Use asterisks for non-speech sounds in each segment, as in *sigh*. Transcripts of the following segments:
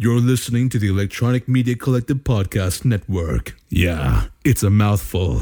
You're listening to the Electronic Media Collective Podcast Network. Yeah, it's a mouthful.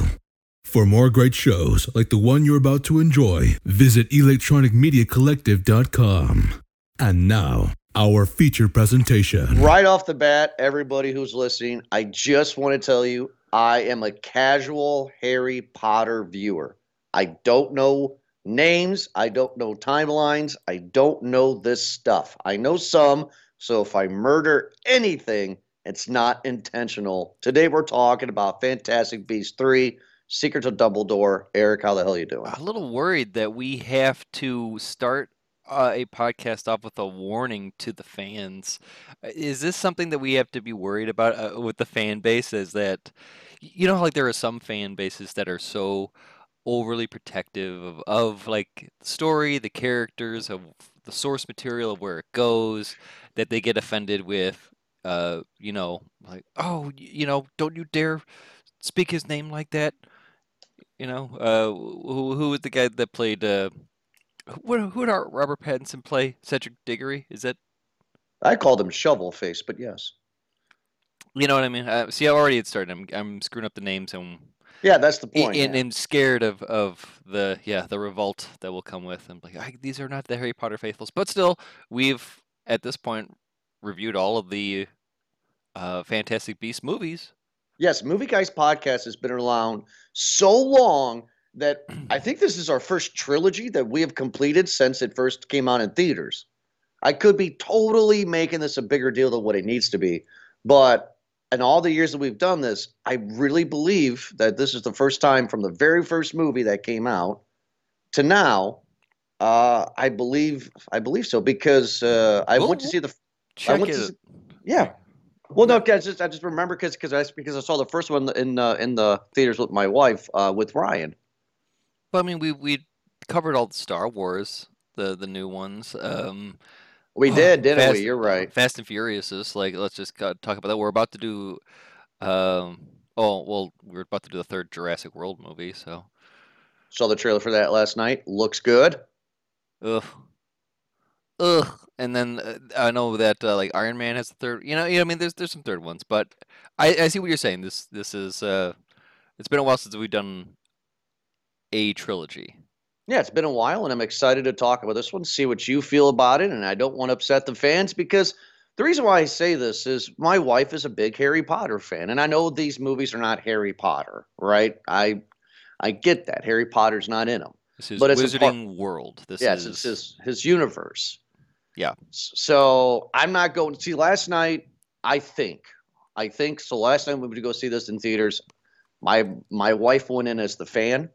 For more great shows like the one you're about to enjoy, visit electronicmediacollective.com. And now, our feature presentation. Right off the bat, everybody who's listening, I just want to tell you I am a casual Harry Potter viewer. I don't know names, I don't know timelines, I don't know this stuff. I know some so if I murder anything, it's not intentional. Today we're talking about Fantastic Beasts 3, Secrets of Dumbledore. Eric, how the hell are you doing? A little worried that we have to start uh, a podcast off with a warning to the fans. Uh, is this something that we have to be worried about uh, with the fan base? Is that you know, like there are some fan bases that are so overly protective of, of like the story, the characters, of the source material of where it goes, that they get offended with, uh, you know, like, oh, you know, don't you dare speak his name like that. You know, uh, who who was the guy that played? Uh, who, who did our Robert Pattinson play? Cedric Diggory? Is that? I called him Shovel Face, but yes. You know what I mean? Uh, see, I already had started. I'm I'm screwing up the names and. Yeah, that's the point. And, yeah. and scared of, of the yeah the revolt that will come with. I'm like, these are not the Harry Potter faithfuls, but still, we've at this point reviewed all of the uh, Fantastic Beast movies. Yes, Movie Guys podcast has been around so long that *clears throat* I think this is our first trilogy that we have completed since it first came out in theaters. I could be totally making this a bigger deal than what it needs to be, but in all the years that we've done this, I really believe that this is the first time from the very first movie that came out to now. Uh, I believe I believe so because uh, I went to see the Check it. to, yeah. Well, no, I just I just remember because because I because I saw the first one in uh, in the theaters with my wife uh, with Ryan. But I mean, we we covered all the Star Wars, the the new ones. Um, we *sighs* did, didn't Fast, we? You're right. Fast and Furious is like let's just talk about that. We're about to do. Um, oh well, we're about to do the third Jurassic World movie, so. Saw the trailer for that last night. Looks good. Ugh. Ugh and then uh, I know that uh, like Iron Man has the third. You know, you know, I mean, there's there's some third ones, but I, I see what you're saying. This this is uh, it's been a while since we've done a trilogy. Yeah, it's been a while, and I'm excited to talk about this one, see what you feel about it, and I don't want to upset the fans because the reason why I say this is my wife is a big Harry Potter fan, and I know these movies are not Harry Potter, right? I I get that Harry Potter's not in them. This is but it's Wizarding part, World. This yes, is it's his his universe. Yeah. So I'm not going to see last night. I think, I think so. Last night we went to go see this in theaters. My my wife went in as the fan,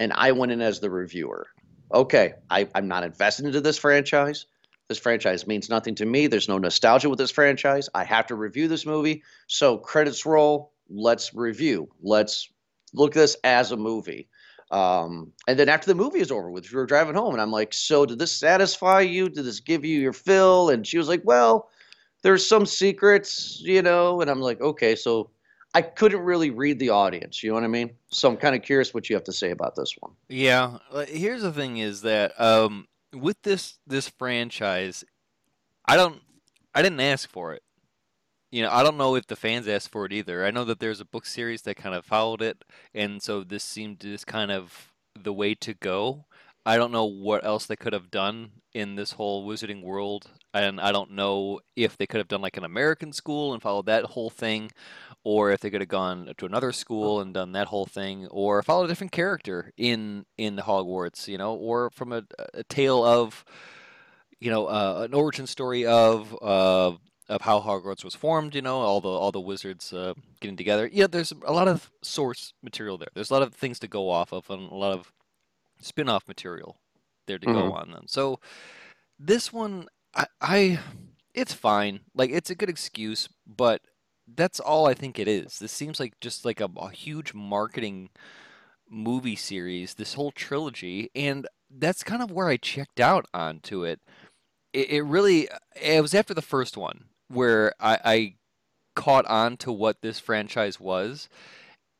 and I went in as the reviewer. Okay, I, I'm not invested into this franchise. This franchise means nothing to me. There's no nostalgia with this franchise. I have to review this movie. So credits roll. Let's review. Let's look at this as a movie. Um, and then after the movie is over with, we were driving home, and I'm like, "So did this satisfy you? Did this give you your fill?" And she was like, "Well, there's some secrets, you know." And I'm like, "Okay, so." I couldn't really read the audience. You know what I mean? So I'm kind of curious what you have to say about this one. Yeah. Here's the thing: is that um, with this this franchise, I don't, I didn't ask for it you know, I don't know if the fans asked for it either. I know that there's a book series that kind of followed it, and so this seemed just kind of the way to go. I don't know what else they could have done in this whole wizarding world, and I don't know if they could have done like an American school and followed that whole thing, or if they could have gone to another school and done that whole thing, or followed a different character in in the Hogwarts, you know, or from a, a tale of, you know, uh, an origin story of. Uh, of how Hogwarts was formed. You know, all the all the wizards uh, getting together. Yeah, there's a lot of source material there. There's a lot of things to go off of, and a lot of spin-off material there to mm-hmm. go on. Then, so this one, I, I, it's fine. Like it's a good excuse, but that's all I think it is. This seems like just like a, a huge marketing movie series. This whole trilogy, and that's kind of where I checked out onto it. It, it really, it was after the first one where I, I caught on to what this franchise was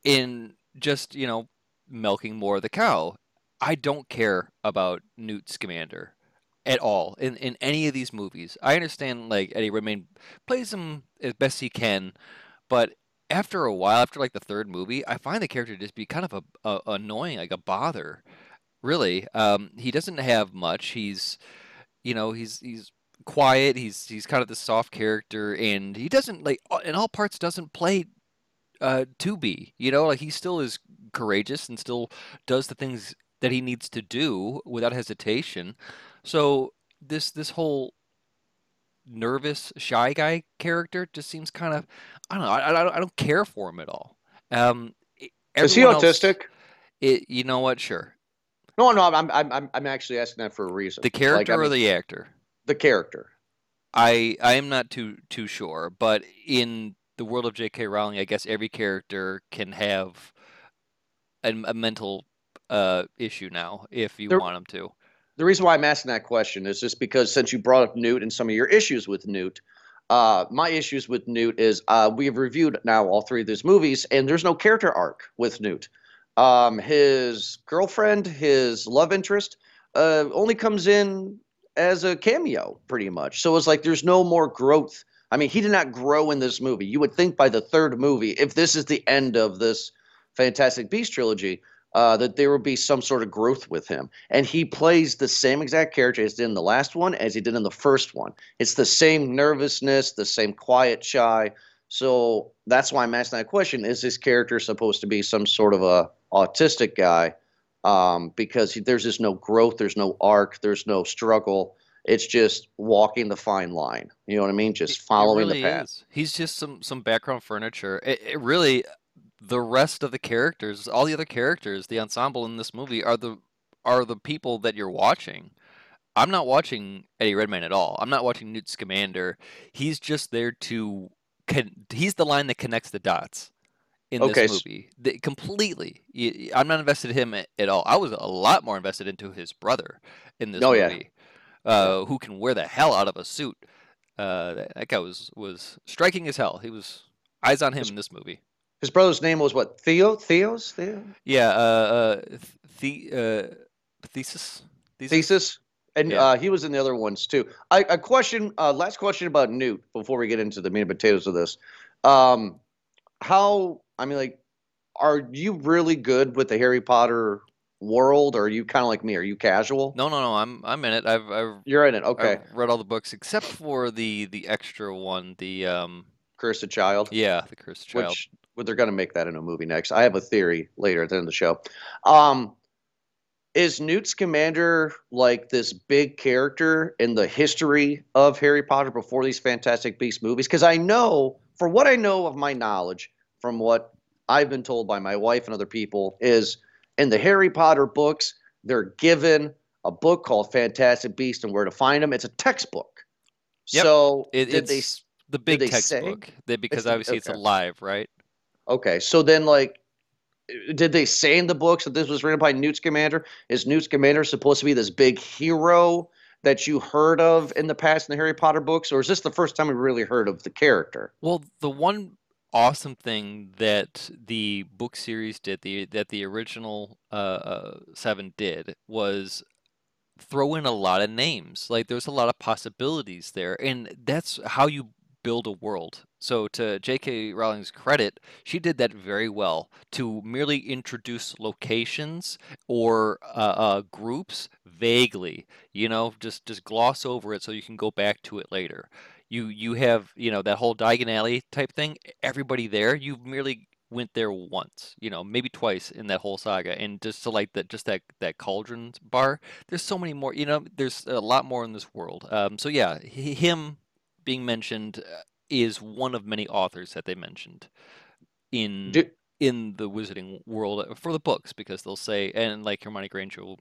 in just, you know, milking more of the cow. I don't care about Newt Scamander. at all in, in any of these movies. I understand like Eddie Redmayne plays him as best he can, but after a while, after like the third movie, I find the character just be kind of a, a annoying, like a bother. Really, um, he doesn't have much. He's, you know, he's he's quiet. He's he's kind of the soft character, and he doesn't like in all parts doesn't play uh, to be. You know, like he still is courageous and still does the things that he needs to do without hesitation. So this this whole nervous, shy guy character just seems kind of I don't know. I, I, I don't care for him at all. Um, is he autistic? Else, it, you know what? Sure. No, no. I'm I'm I'm actually asking that for a reason. The character like, or mean, the actor? The character. I I am not too too sure, but in the world of J.K. Rowling, I guess every character can have a, a mental uh, issue now if you want them to the reason why I'm asking that question is just because since you brought up Newt and some of your issues with Newt, uh, my issues with Newt is uh, we have reviewed now all three of these movies, and there's no character arc with Newt. Um, his girlfriend, his love interest, uh, only comes in as a cameo, pretty much. So it's like there's no more growth. I mean, he did not grow in this movie. You would think by the third movie, if this is the end of this Fantastic Beast trilogy, uh, that there would be some sort of growth with him. And he plays the same exact character as did in the last one as he did in the first one. It's the same nervousness, the same quiet, shy. So that's why I'm asking that question: Is this character supposed to be some sort of a autistic guy? Um, because there's just no growth, there's no arc, there's no struggle. It's just walking the fine line. You know what I mean? Just following really the path. Is. He's just some some background furniture. It, it really the rest of the characters, all the other characters, the ensemble in this movie are the are the people that you're watching. I'm not watching Eddie Redmayne at all. I'm not watching Newt Scamander. He's just there to con- he's the line that connects the dots in okay. this movie. The, completely. I'm not invested in him at, at, all. I was a lot more invested into his brother in this oh, movie. Yeah. Uh, who can wear the hell out of a suit. Uh, that guy was was striking as hell. He was eyes on him in this movie. His brother's name was what? Theo? Theos? Theo? Yeah. Uh, uh, the, uh, thesis. Thesis. thesis? And yeah. uh, he was in the other ones too. I, a question. Uh, last question about Newt before we get into the meat and potatoes of this. Um, how? I mean, like, are you really good with the Harry Potter world, or are you kind of like me? Are you casual? No, no, no. I'm I'm in it. I've, I've you're in it. Okay. I've read all the books except for the the extra one. The um. Cursed Child. Yeah, the Cursed Child. Which well, they're going to make that in a movie next. I have a theory later at the end of the show. Um, is Newt Scamander like this big character in the history of Harry Potter before these Fantastic Beasts movies? Because I know, for what I know of my knowledge, from what I've been told by my wife and other people, is in the Harry Potter books, they're given a book called Fantastic Beasts and Where to Find Them. It's a textbook. Yep. So it, did they? The big textbook, say, because obviously it's, okay. it's alive, right? Okay, so then like, did they say in the books that this was written by Newt Scamander? Is Newt Scamander supposed to be this big hero that you heard of in the past in the Harry Potter books, or is this the first time we really heard of the character? Well, the one awesome thing that the book series did, the that the original uh, uh, seven did, was throw in a lot of names. Like there's a lot of possibilities there, and that's how you build a world. So, to J.K. Rowling's credit, she did that very well to merely introduce locations or uh, uh, groups vaguely. You know, just just gloss over it so you can go back to it later. You you have you know that whole Diagon Alley type thing. Everybody there, you merely went there once, you know, maybe twice in that whole saga, and just to like that, just that that cauldron bar. There's so many more, you know. There's a lot more in this world. Um, so yeah, him being mentioned uh, is one of many authors that they mentioned in Do- in the wizarding world uh, for the books because they'll say and like Hermione Granger will,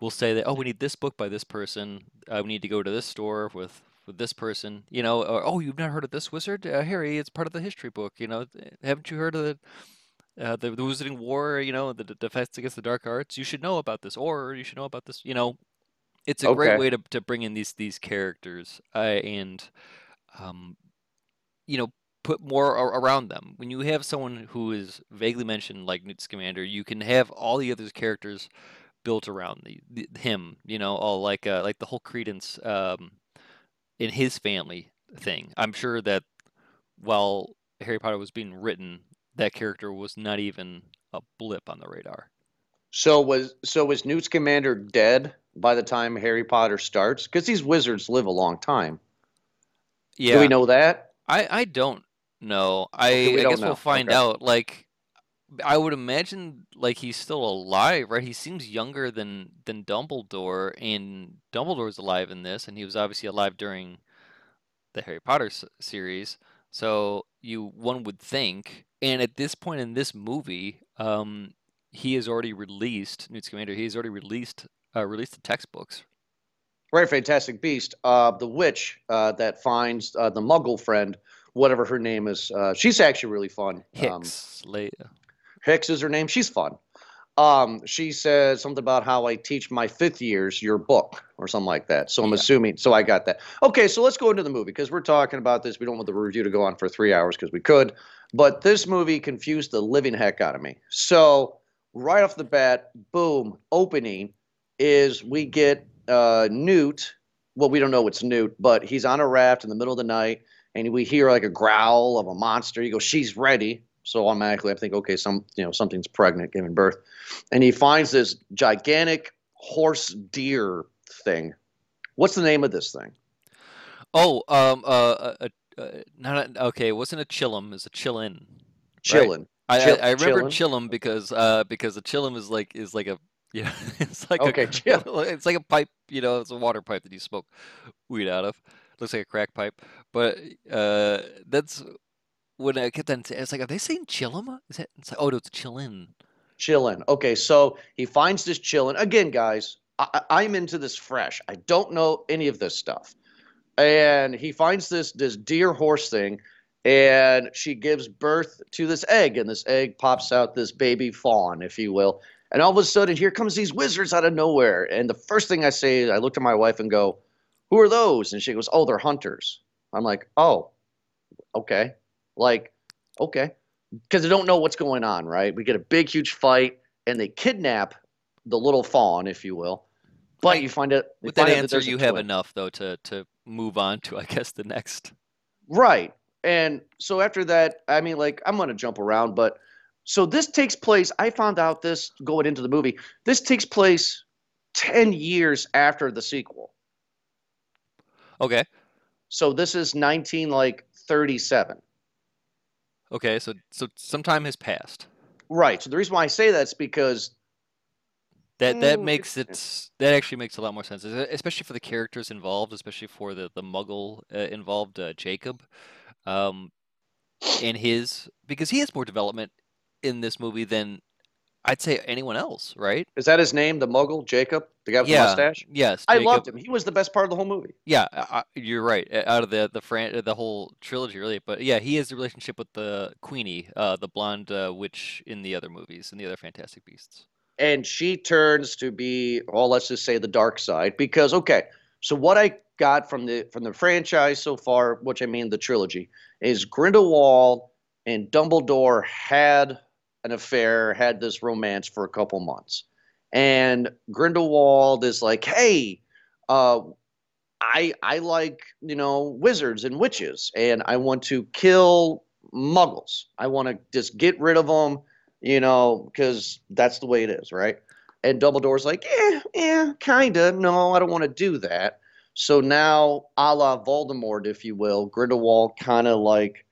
will say that oh we need this book by this person uh, we need to go to this store with with this person you know or oh you've not heard of this wizard uh, Harry it's part of the history book you know haven't you heard of the uh, the, the Wizarding War, you know, the, the defense against the dark arts. You should know about this, or you should know about this. You know, it's a okay. great way to, to bring in these these characters uh, and um, you know put more around them. When you have someone who is vaguely mentioned like Newt Scamander, you can have all the other characters built around the, the him. You know, all like uh, like the whole Credence um, in his family thing. I'm sure that while Harry Potter was being written, that character was not even a blip on the radar. So was so was Newt Scamander dead by the time Harry Potter starts? Because these wizards live a long time. Yeah, Do we know that? I I don't know. I, Okay, I guess know. we'll find Okay. out. Like, I would imagine like he's still alive, right? He seems younger than than Dumbledore, and Dumbledore's alive in this, and he was obviously alive during the Harry Potter s- series. So you one would think, and at this point in this movie, um, he has already released Newt Scamander. He has already released uh, released the textbooks. Right, Fantastic Beast. Uh, the witch uh, that finds uh, the Muggle friend, whatever her name is. Uh, she's actually really fun. Um, Hicks, La- Hicks is her name. She's fun. Um, she says something about how I teach my fifth years your book or something like that. So I'm Yeah. assuming. So I got that. Okay, so let's go into the movie because we're talking about this. We don't want the review to go on for three hours because we could, but this movie confused the living heck out of me. So right off the bat, boom, opening is we get uh, Newt. Well, we don't know it's Newt, but he's on a raft in the middle of the night, and we hear like a growl of a monster. He goes, "She's ready." So automatically, I think, okay, some you know something's pregnant, giving birth, and he finds this gigantic horse deer thing. What's the name of this thing? Oh, um, uh, uh, uh, not a, okay. It wasn't a chillum. It's a Qilin. Qilin. I, Chill- I, I remember chillum because uh because a chillum is like is like a *laughs* yeah it's like Okay, a *laughs* chill. it's like a pipe you know it's a water pipe that you smoke weed out of looks like a crack pipe but uh that's when I kept on it's like are they saying chillum is that it's like oh no it's Qilin Qilin. Okay, so he finds this Qilin. Again, guys, I- I'm into this fresh. I don't know any of this stuff. And he finds this this deer horse thing, and she gives birth to this egg, and this egg pops out this baby fawn, if you will. And all of a sudden, here comes these wizards out of nowhere. And the first thing I say, I look to my wife and go, "Who are those?" And she goes, "Oh, they're hunters." I'm like, "Oh, okay." Like, okay because they don't know what's going on, right? We get a big, huge fight, and they kidnap the little fawn, if you will. But you find it with that answer a you have twin. enough though to to move on to I guess the next right? And so after that, I mean, like I'm gonna jump around, but so this takes place. I found out this going into the movie. This takes place ten years after the sequel. okay So this is 19 like 37. Okay so so some time has passed Right. So the reason why I say that's because That that Mm, makes it that actually makes a lot more sense, especially for the characters involved, especially for the the Muggle uh, involved, uh, Jacob, um, and his because he has more development in this movie than I'd say anyone else, right? is that his name, the Muggle Jacob, the guy with yeah. the mustache? Yes. I Jacob. loved him. He was the best part of the whole movie. Yeah, I, you're right. uh, Out of the the fran- the whole trilogy, really. But yeah, he has the relationship with the Queenie, uh, the blonde uh, witch in the other movies, in the other Fantastic Beasts. and she turns to be well let's just say the dark side because okay so what i got from the from the franchise so far which i mean the trilogy is grindelwald and dumbledore had an affair had this romance for a couple months and grindelwald is like hey uh i i like you know wizards and witches and i want to kill muggles i want to just get rid of them you know, because that's the way it is, right? And Dumbledore's like, yeah, yeah, kinda. No, I don't want to do that. So now, a la Voldemort, if you will, Grindelwald kind of like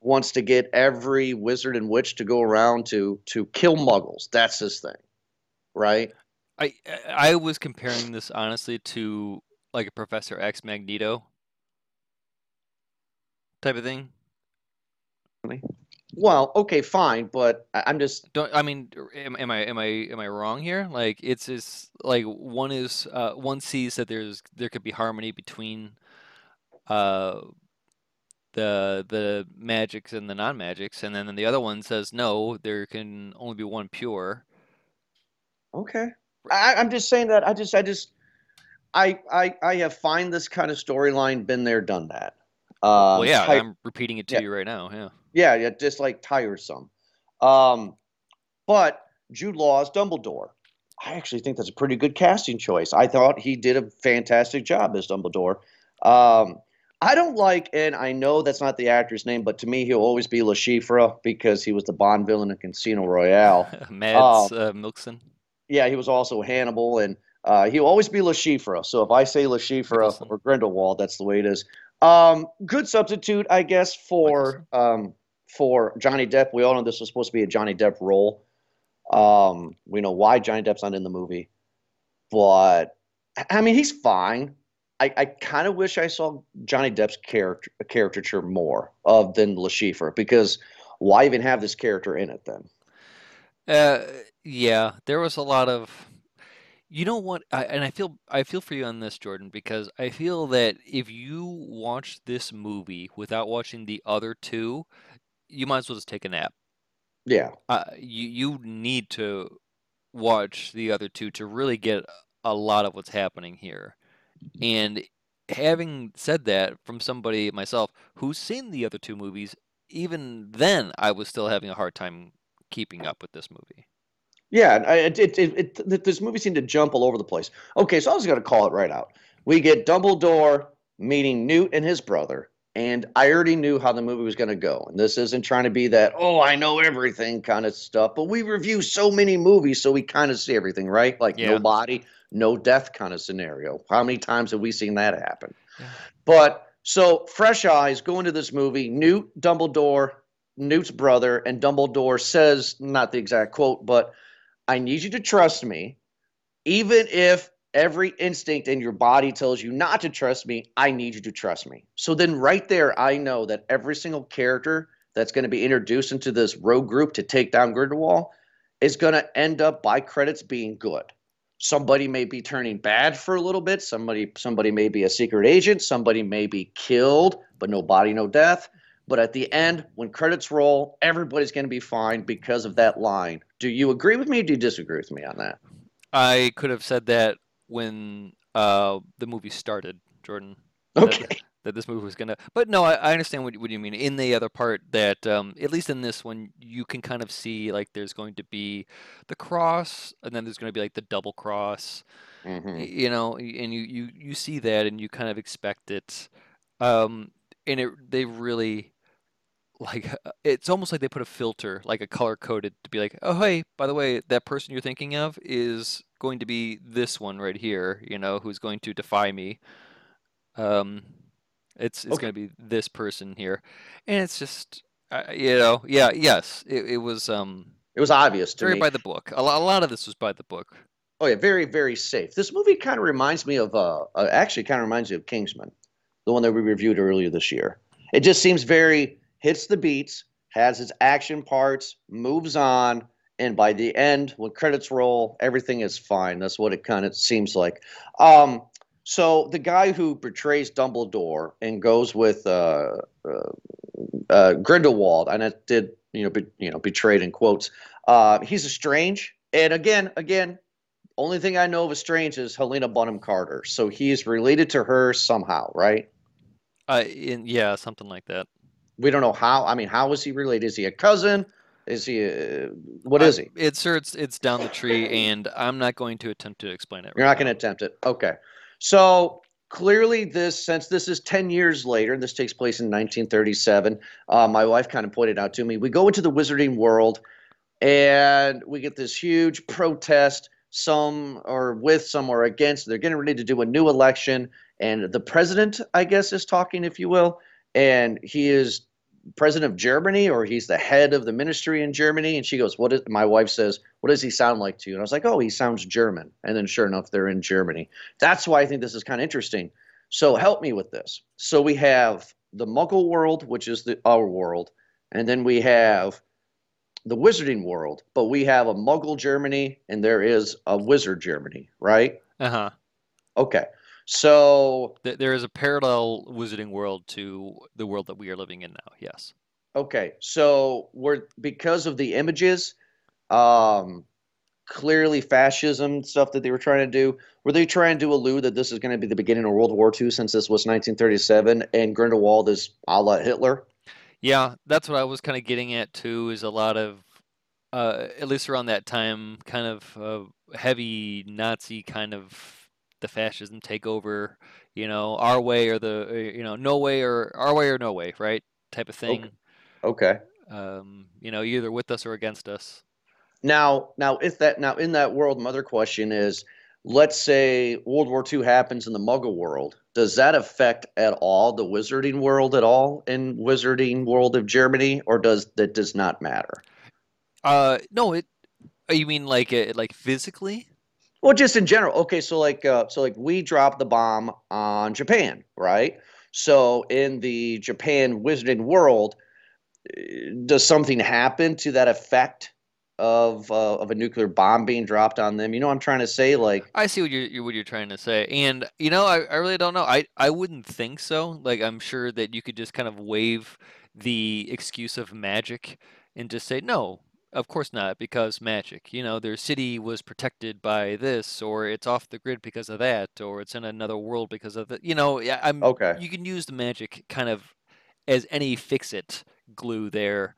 wants to get every wizard and witch to go around to to kill Muggles. That's his thing, right? I I was comparing this honestly to like a Professor X Magneto type of thing. Well, okay, fine, but I'm just Don't I mean am, am I am I am I wrong here? Like it's is like one is uh, one sees that there's there could be harmony between uh the the magics and the non-magics and then the other one says no, there can only be one pure. Okay. I, I'm just saying that I just I just I I I have find this kind of storyline been there, done that. Um, well, yeah, ti- I'm repeating it to yeah. you right now. Yeah. yeah, yeah, just like tiresome. Um, but Jude Law is Dumbledore, I actually think that's a pretty good casting choice. I thought he did a fantastic job as Dumbledore. Um, I don't like, and I know that's not the actor's name, but to me, he'll always be Le Chiffre because he was the Bond villain in Casino Royale. *laughs* Mads uh, Mikkelsen. Yeah, he was also Hannibal, and uh, he'll always be Le Chiffre. So if I say Chiffre Nicholson. or Grindelwald, that's the way it is. Um, good substitute, I guess, for um, for Johnny Depp. We all know this was supposed to be a Johnny Depp role. Um, we know why Johnny Depp's not in the movie, but I mean he's fine. I, I kind of wish I saw Johnny Depp's character caricature more of than Le Chiffre because why even have this character in it then? Uh, yeah, there was a lot of. You know what? I, and I feel I feel for you on this, Jordan, because I feel that if you watch this movie without watching the other two, you might as well just take a nap. Yeah, Uh, you you need to watch the other two to really get a lot of what's happening here. And having said that, from somebody myself who's seen the other two movies, even then I was still having a hard time keeping up with this movie. Yeah, it, it, it, this movie seemed to jump all over the place. Okay, so I was going to call it right out. We get Dumbledore meeting Newt and his brother, and I already knew how the movie was going to go. And this isn't trying to be that, oh, I know everything kind of stuff, but we review so many movies, so we kind of see everything, right? Like Yeah. no body, no death kind of scenario. How many times have we seen that happen? Yeah. But so fresh eyes go into this movie. Newt, Dumbledore, Newt's brother, and Dumbledore says, not the exact quote, but I need you to trust me. Even if every instinct in your body tells you not to trust me, I need you to trust me. So then, right there, I know that every single character that's going to be introduced into this rogue group to take down Grindelwald is going to end up by credits being good. Somebody may be turning bad for a little bit. Somebody, somebody may be a secret agent. Somebody may be killed, but no body, no death. But at the end, when credits roll, everybody's going to be fine because of that line. Do you agree with me or do you disagree with me on that? I could have said that when uh, the movie started, Jordan. that- Okay. That, this movie was gonna, but no, I, I understand what, what you mean. In the other part, that um, at least in this one, you can kind of see like there's going to be the cross, and then there's going to be like the double cross, Mhm. you know, and you, you you see that, and you kind of expect it, um, and it they really like *laughs* uh, it's almost like they put a filter, like a color coded, to be like, oh hey, by the way, that person you're thinking of is going to be this one right here, you know, who's going to defy me. Um, it's it's Okay. going to be this person here, and it's just, uh, you know, yeah, yes, it, it was um It was obvious to very me. by the book. A, lo- a lot of this was by the book. Oh yeah, very very safe. This movie kind of reminds me of uh, uh actually kind of reminds me of Kingsman, the one that we reviewed earlier this year. It just seems very hits the beats, has his action parts, moves on, and by the end, when credits roll, everything is fine. That's what it kind of seems like. Um, so the guy who portrays Dumbledore and goes with uh, uh, uh, Grindelwald, and it did you know be, you know betrayed in quotes. Uh, he's a strange, and again, again, only thing I know of a strange is Helena Bonham Carter. So he's related to her somehow, right? Uh, in, yeah, something like that. We don't know how. I mean, how is he related? Is he a cousin? Is he? A, what is I- he? It's sir, it's it's down the tree, and I'm not going to attempt to explain it. You're right not going to attempt it. Okay. So clearly, this since this is 10 years later, and this takes place in 1937, uh, my wife kind of pointed out to me, we go into the wizarding world and we get this huge protest. Some are with, some are against. They're getting ready to do a new election, and the president, I guess, is talking, if you will, and he is president of Germany or he's the head of the ministry in Germany. And she goes, What is my wife says, What does he sound like to you? And I was like, Oh, he sounds German. And then sure enough, they're in Germany. That's why I think this is kind of interesting. So help me with this. So we have the Muggle world, which is the our world, and then we have the wizarding world, but we have a Muggle Germany and there is a wizard Germany, right? Uh-huh. Okay. So There is a parallel wizarding world to the world that we are living in now. Yes. Okay, so we're because of the images, um, clearly fascism stuff that they were trying to do. Were they trying to allude that this is going to be the beginning of World War II since this was 1937 and Grindelwald is a la Hitler? Yeah, that's what I was kind of getting at too. Is a lot of, uh, at least around that time, kind of uh, heavy Nazi kind of the fascism take over, you know, our way or the uh, you know no way or our way or no way, right? Type of thing. Okay. Um, you know, either with us or against us. Now, now if that now in that world, my other question is, let's say World War II happens in the Muggle world. Does that affect at all the Wizarding world at all in Wizarding world of Germany, or does that does not matter? Uh, no, it. You mean like uh, like physically? Well, just in general. Okay, so like uh, so like we dropped the bomb on Japan, right? So in the Japan Wizarding world, eh, does something happen to that effect of uh, of a nuclear bomb being dropped on them? You know what I'm trying to say? Like, I see what you're what you're trying to say, and you know, I, I really don't know. I I wouldn't think so. Like, I'm sure that you could just kind of waive the excuse of magic and just say no. Of course not, because magic. You know, their city was protected by this, or it's off the grid because of that, or it's in another world because of that. You know, yeah, I'm. okay, You can use the magic kind of as any fix-it glue there.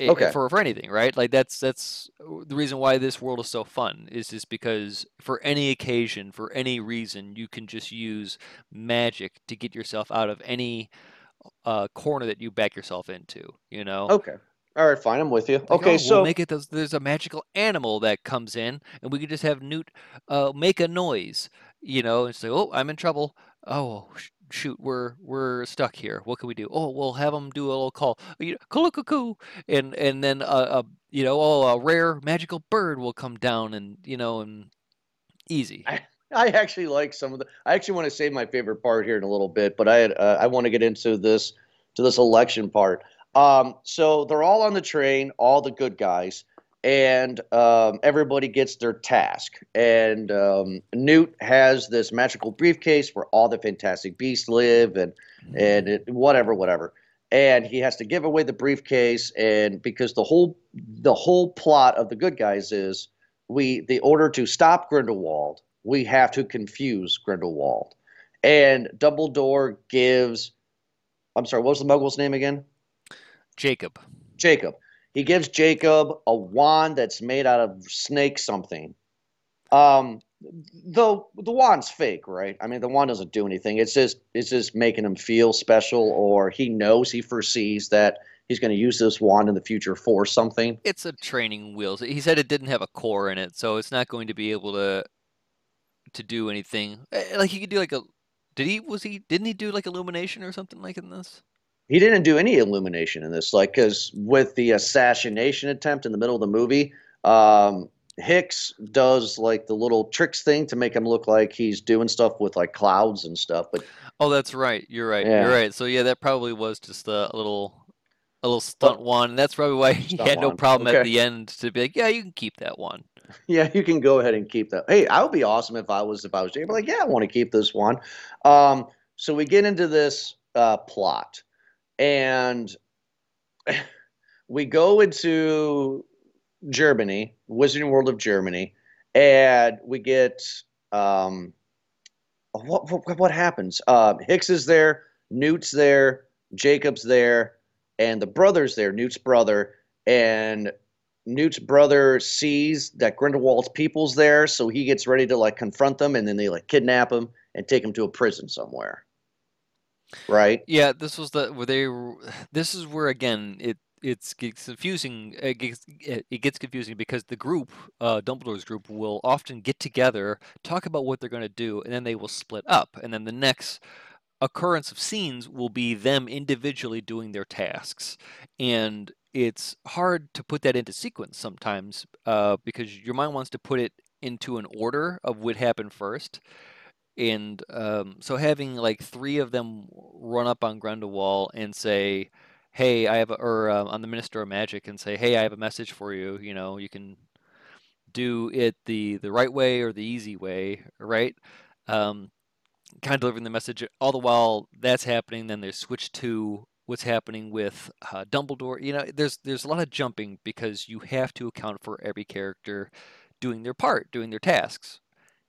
i- Okay. For for anything, right? Like that's that's uh, the reason why this world is so fun is just because for any occasion, for any reason, you can just use magic to get yourself out of any uh, corner that you back yourself into. You know. okay, all right, fine, I'm with you. Like, Okay, oh, so we'll make it. There's, there's a magical animal that comes in, and we could just have Newt uh, make a noise, you know, and say, "Oh, I'm in trouble. Oh, sh- shoot, we're we're stuck here. What can we do? Oh, we'll have him do a little call, you know, cuckoo, and and then a, a you know, oh, a rare magical bird will come down, and you know, and easy. I actually like some of the. I actually want to save my favorite part here in a little bit, but I had, uh, I want to get into this to this election part. Um, so they're all on the train, all the good guys, and um, everybody gets their task. And um, Newt has this magical briefcase where all the Fantastic Beasts live, and and it, whatever, whatever. And he has to give away the briefcase, and because the whole the whole plot of the good guys is we the order to stop Grindelwald, we have to confuse Grindelwald. And Dumbledore gives I'm sorry, what was the Muggle's name again? Jacob. Jacob. He gives Jacob a wand that's made out of snake something. Um though the wand's fake, right? I mean the wand doesn't do anything. It's just it's just making him feel special or he knows he foresees that he's going to use this wand in the future for something. It's a training wheels. He said it didn't have a core in it, so it's not going to be able to to do anything. Eh, Like he could do like a. Did he? Was he? Didn't he do like illumination or something like in this? He didn't do any illumination in this, like because with the assassination attempt in the middle of the movie, um, Hicks does like the little tricks thing to make him look like he's doing stuff with like clouds and stuff. But Oh, that's right. You're right. Yeah. You're right. So yeah, that probably was just a little, a little stunt one. And that's probably why *laughs* he had no one. problem at the end to be like, yeah, you can keep that one. *laughs* yeah, you can go ahead and keep that. Hey, I would be awesome if I was if I was Jay. But like, yeah, I want to keep this one. Um, so we get into this uh, plot, and *laughs* we go into Germany, Wizarding World of Germany, and we get um, what what, what happens? Uh, Hicks is there, Newt's there, Jacob's there, and the brother's there, Newt's brother, and Newt's brother sees that Grindelwald's people's there, so he gets ready to like confront them, and then they like kidnap him and take him to a prison somewhere. Right? Yeah, this was the where they. This is where again it it's gets confusing. It gets it gets confusing because the group, uh, Dumbledore's group, will often get together, talk about what they're going to do, and then they will split up, and then the next occurrence of scenes will be them individually doing their tasks, and it's hard to put that into sequence sometimes uh, because your mind wants to put it into an order of what happened first and um, so having like three of them run up on Grindelwald and say, "Hey, I have," a, or uh, on the Minister of Magic and say, "Hey, I have a message for you. You know, you can do it the the right way or the easy way, right?" Um, kind of delivering the message. All the while that's happening, then they switch to what's happening with uh, Dumbledore. You know, there's there's a lot of jumping because you have to account for every character doing their part, doing their tasks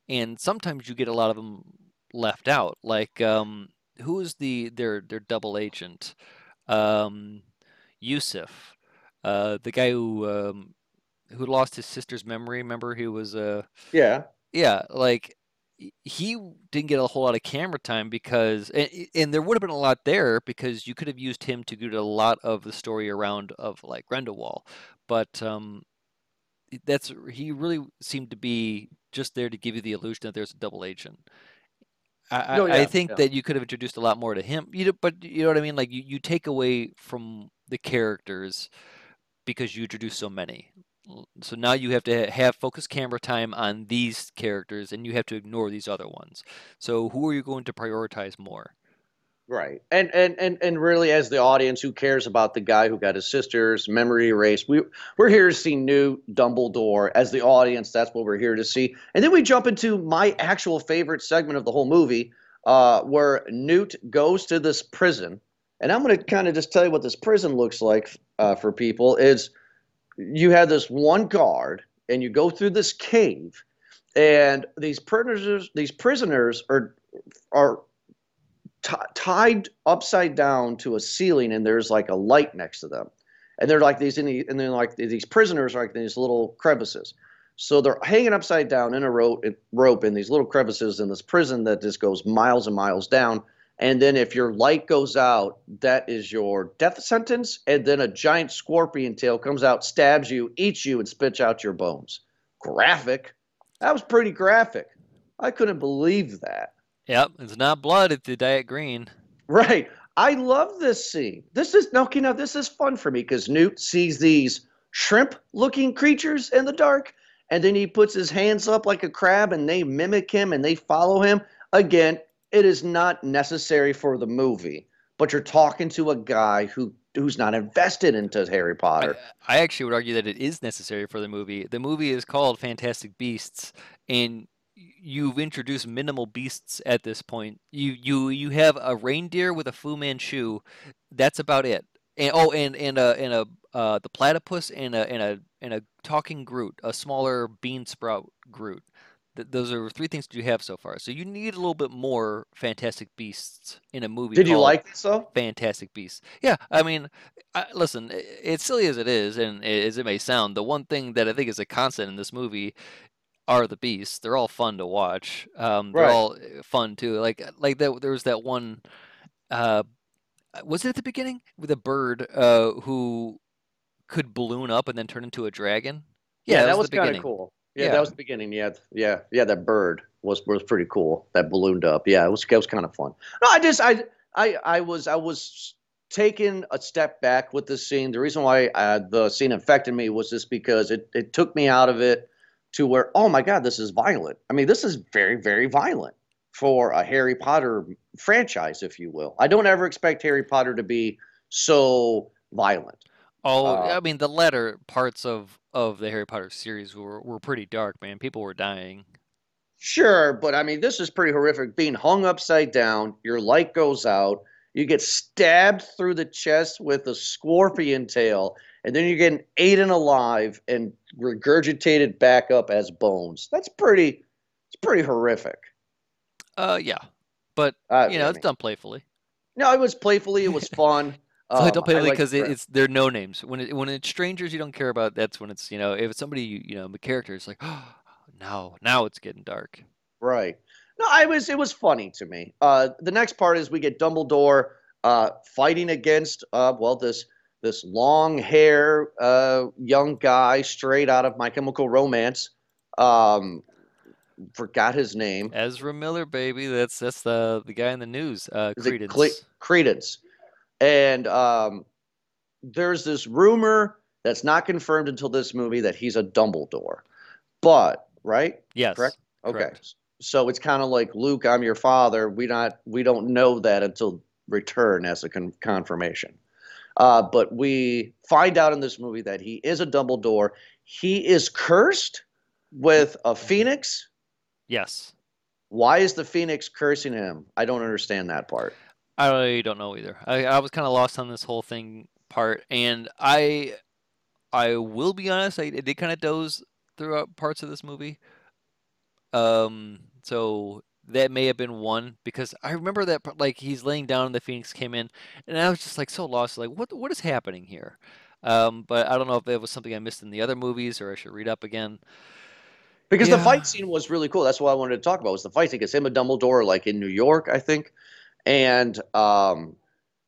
and sometimes you get a lot of them left out. Like um, who is the their their double agent? Um, Yusuf, uh, the guy who um, who lost his sister's memory. Remember, he was uh Yeah. yeah, like he didn't get a whole lot of camera time because and, and there would have been a lot there because you could have used him to do a lot of the story around of like Grindelwald, but um that's he really seemed to be just there to give you the illusion that there's a double agent. I, Oh, I, I think yeah. that you could have introduced a lot more to him. You know, but you know what I mean? Like you, you take away from the characters because you introduce so many. So now you have to have focus camera time on these characters and you have to ignore these other ones. So who are you going to prioritize more? Right. And and and and really as the audience who cares about the guy who got his sister's memory erased. We we're here to see new Dumbledore as the audience. That's what we're here to see. And then we jump into my actual favorite segment of the whole movie uh where Newt goes to this prison. And I'm going to kind of just tell you what this prison looks like uh, for people is you have this one guard and you go through this cave and these prisoners these prisoners are are t- tied upside down to a ceiling, and there's like a light next to them, and they're like these, in the, and then like these prisoners are like these little crevices. So they're hanging upside down in a rope, rope in these little crevices in this prison that just goes miles and miles down. And then if your light goes out, that is your death sentence. And then a giant scorpion tail comes out, stabs you, eats you, and spits out your bones. Graphic. That was pretty graphic. I couldn't believe that. Yep, it's not blood, it's the diet green. Right. I love this scene. This is no, okay, now this is fun for me because Newt sees these shrimp-looking creatures in the dark, and then he puts his hands up like a crab, and they mimic him and they follow him. Again, it is not necessary for the movie, but you're talking to a guy who who's not invested into Harry Potter. I actually would argue that it is necessary for the movie. The movie is called Fantastic Beasts, and you've introduced minimal beasts at this point. You you you have a reindeer with a Fu Manchu. That's about it. And oh, and and a and a uh, the platypus and a and a and a talking Groot, a smaller bean sprout Groot. Th- those are three things that you have so far. So you need a little bit more Fantastic Beasts in a movie. Did you like this though? Fantastic Beasts. Yeah, I mean, I, listen, it's silly as it is, and as it may sound, the one thing that I think is a constant in this movie are the beasts. They're all fun to watch. Um, they're Right. all uh, fun too. Like like that. There was that one. Uh, was it at the beginning with a bird uh, who could balloon up and then turn into a dragon? Yeah, that was, the kind of cool. Yeah, Yeah. that was the beginning. Yeah, yeah, yeah. That bird was was pretty cool. That ballooned up. Yeah, it was it was kind of fun. No, I just I I I was I was taking a step back with this scene. The reason why uh, the scene affected me was just because it it took me out of it to where oh my god, this is violent. I mean, this is very very violent for a Harry Potter franchise, if you will. I don't ever expect Harry Potter to be so violent. Oh, Uh, I mean, the latter parts of of the Harry Potter series were were pretty dark, man. People were dying. Sure, but I mean, this is pretty horrific. Being hung upside down, your light goes out, you get stabbed through the chest with a scorpion tail, and then you're getting eaten alive and regurgitated back up as bones. That's pretty. It's pretty horrific. Uh, yeah, but Uh, you know, I it's mean- done playfully. No, it was playfully. It was fun. *laughs* Um, don't play because the it, it's they're no names. When it, when it's strangers you don't care about, that's when it's you know if it's somebody you, you know a character, it's like oh, *gasps* now now it's getting dark. Right. No, I was. It was funny to me. Uh, the next part is we get Dumbledore uh, fighting against uh, well this this long hair uh, young guy straight out of My Chemical Romance. Um, forgot his name. Ezra Miller, baby, that's that's the the guy in the news. Uh, Credence. Cle- Credence. And um, there's this rumor that's not confirmed until this movie that he's a Dumbledore. But right, yes, correct? Okay. Correct. So it's kind of like Luke, I'm your father. We not we don't know that until return as a con- confirmation. Uh, but we find out in this movie that he is a Dumbledore. He is cursed with a phoenix. Yes, Why is the phoenix cursing him? I don't understand that part. I don't know either. I I was kind of lost on this whole thing part, and I I will be honest, I, I did kind of doze throughout parts of this movie. Um, so that may have been one because I remember that like he's laying down and the Phoenix came in, and I was just like so lost, like what what is happening here? Um, but I don't know if it was something I missed in the other movies or I should read up again. Because the fight scene was really cool. That's what I wanted to talk about. Was the fight scene? Because him and Dumbledore, like in New York, I think, and um,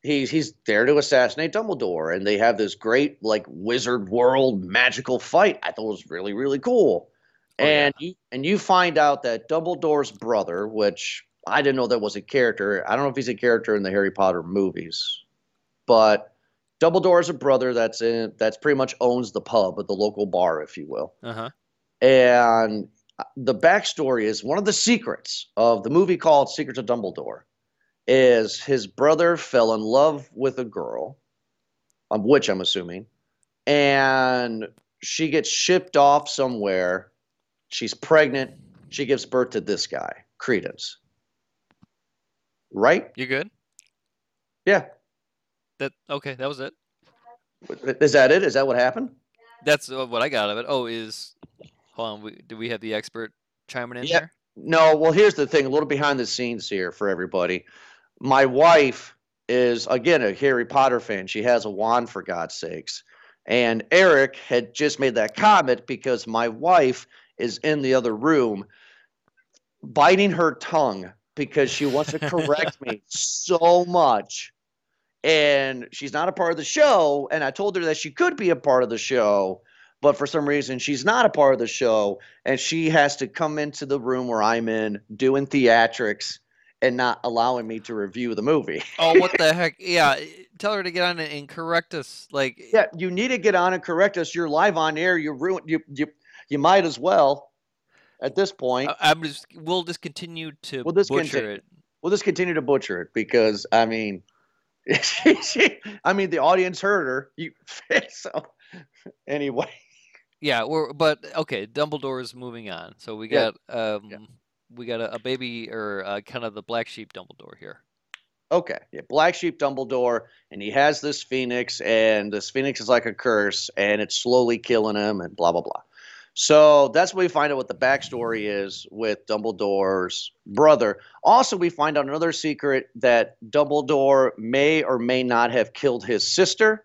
he's he's there to assassinate Dumbledore, and they have this great like wizard world magical fight. I thought it was really really cool. Oh, yeah. and you and you find out that Dumbledore's brother, which I didn't know that was a character. I don't know if he's a character in the Harry Potter movies, but Dumbledore is a brother that's in that's pretty much owns the pub, the local bar, if you will. Uh huh. And the backstory is one of the secrets of the movie called Secrets of Dumbledore is his brother fell in love with a girl, which I'm assuming, and she gets shipped off somewhere. She's pregnant. She gives birth to this guy, Credence. Right? You good? Yeah. That okay? That was it. Is that it? Is that what happened? That's uh, what I got out of it. Oh, is hold on. We, do we have the expert chiming in Yeah. here? No, well, here's the thing a little behind the scenes here for everybody. My wife is, again, a Harry Potter fan. She has a wand, for God's sakes. And Eric had just made that comment because my wife is in the other room biting her tongue because she wants to correct me *laughs* so much. And she's not a part of the show. And I told her that she could be a part of the show, but for some reason, she's not a part of the show and she has to come into the room where I'm in doing theatrics and not allowing me to review the movie. *laughs* Oh, what the *laughs* heck? Yeah, tell her to get on and correct us. Like, Yeah, you need to get on and correct us. You're live on air. You ruin you you you might as well at this point. I- I'm just. We'll just continue to We'll just butcher it. we'll just continue to butcher it because I mean she, *laughs* she, I mean the audience heard her. You *laughs* so anyway. Yeah, we're but okay. Dumbledore is moving on, so we Yeah. got um we got a, a baby or uh, kind of the black sheep Dumbledore here. Okay, yeah, Black Sheep Dumbledore, and he has this phoenix, and this phoenix is like a curse, and it's slowly killing him, and blah blah blah. So that's where we find out what the backstory is with Dumbledore's brother. Also, we find out another secret that Dumbledore may or may not have killed his sister.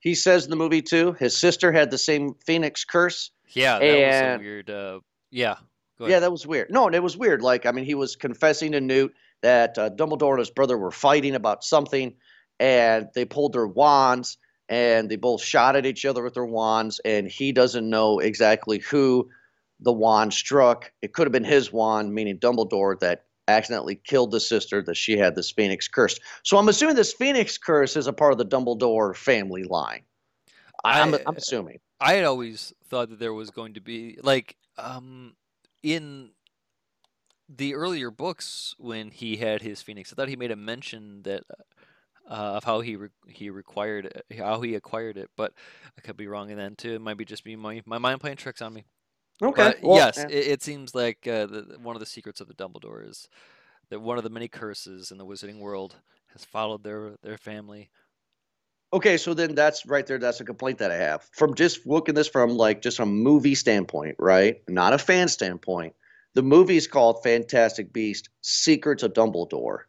He says in the movie too, his sister had the same phoenix curse. Yeah, that was And- a weird. Uh, yeah, Go Yeah, that was weird. No, it was weird. Like, I mean, he was confessing to Newt that uh, Dumbledore and his brother were fighting about something, and they pulled their wands, and they both shot at each other with their wands, and he doesn't know exactly who the wand struck. It could have been his wand, meaning Dumbledore, that accidentally killed the sister that she had this Phoenix curse. So I'm assuming this Phoenix curse is a part of the Dumbledore family line. I'm, I- I'm assuming. I had always thought that there was going to be like um in the earlier books when he had his phoenix. I thought he made a mention that uh, of how he re- he required it, how he acquired it, but I could be wrong in that too. It might be just be my my mind playing tricks on me. Okay. Well, yes, yeah. it, it seems like uh, the, one of the secrets of the Dumbledore is that one of the many curses in the wizarding world has followed their their family. Okay, so then that's right there. That's a complaint that I have from just looking this from like just a movie standpoint, right? Not a fan standpoint. The movie is called Fantastic Beast: Secrets of Dumbledore.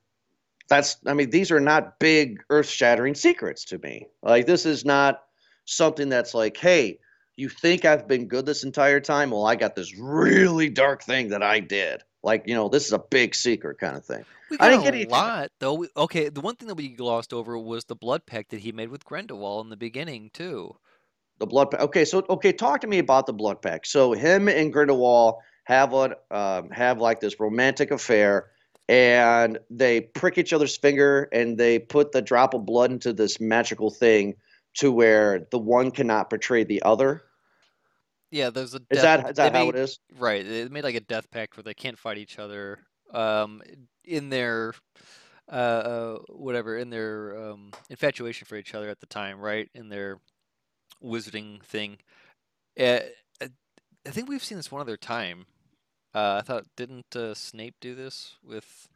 That's, I mean, these are not big, earth-shattering secrets to me. Like this is not something that's like, hey, you think I've been good this entire time? Well, I got this really dark thing that I did. Like, you know, this is a big secret kind of thing. We I got didn't a get anything- lot though. We, okay, the one thing that we glossed over was the blood pact that he made with Grindelwald in the beginning too. The blood pact. Okay, so okay, talk to me about the blood pact. So him and Grindelwald have a um, have like this romantic affair, and they prick each other's finger, and they put the drop of blood into this magical thing, to where the one cannot betray the other. Yeah, there's a Is that is that how made, it is? Right, they made like a death pact where they can't fight each other. Um, in their uh, uh whatever in their um infatuation for each other at the time, right? In their wizarding thing. Uh, I think we've seen this one other time. Uh, I thought didn't uh, Snape do this with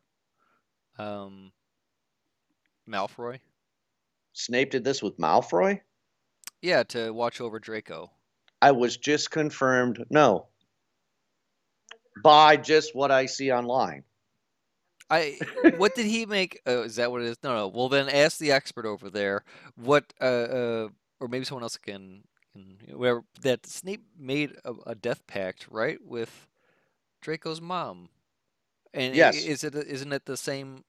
um Malfoy? Snape did this with Malfoy. Yeah, to watch over Draco. I was just confirmed. No. By just what I see online. I what did he make? Oh, is that what it is? No, no. Well, then ask the expert over there. What uh, uh or maybe someone else can, can where that Snape made a, a death pact, right, with Draco's mom. And Yes. is it isn't it the same?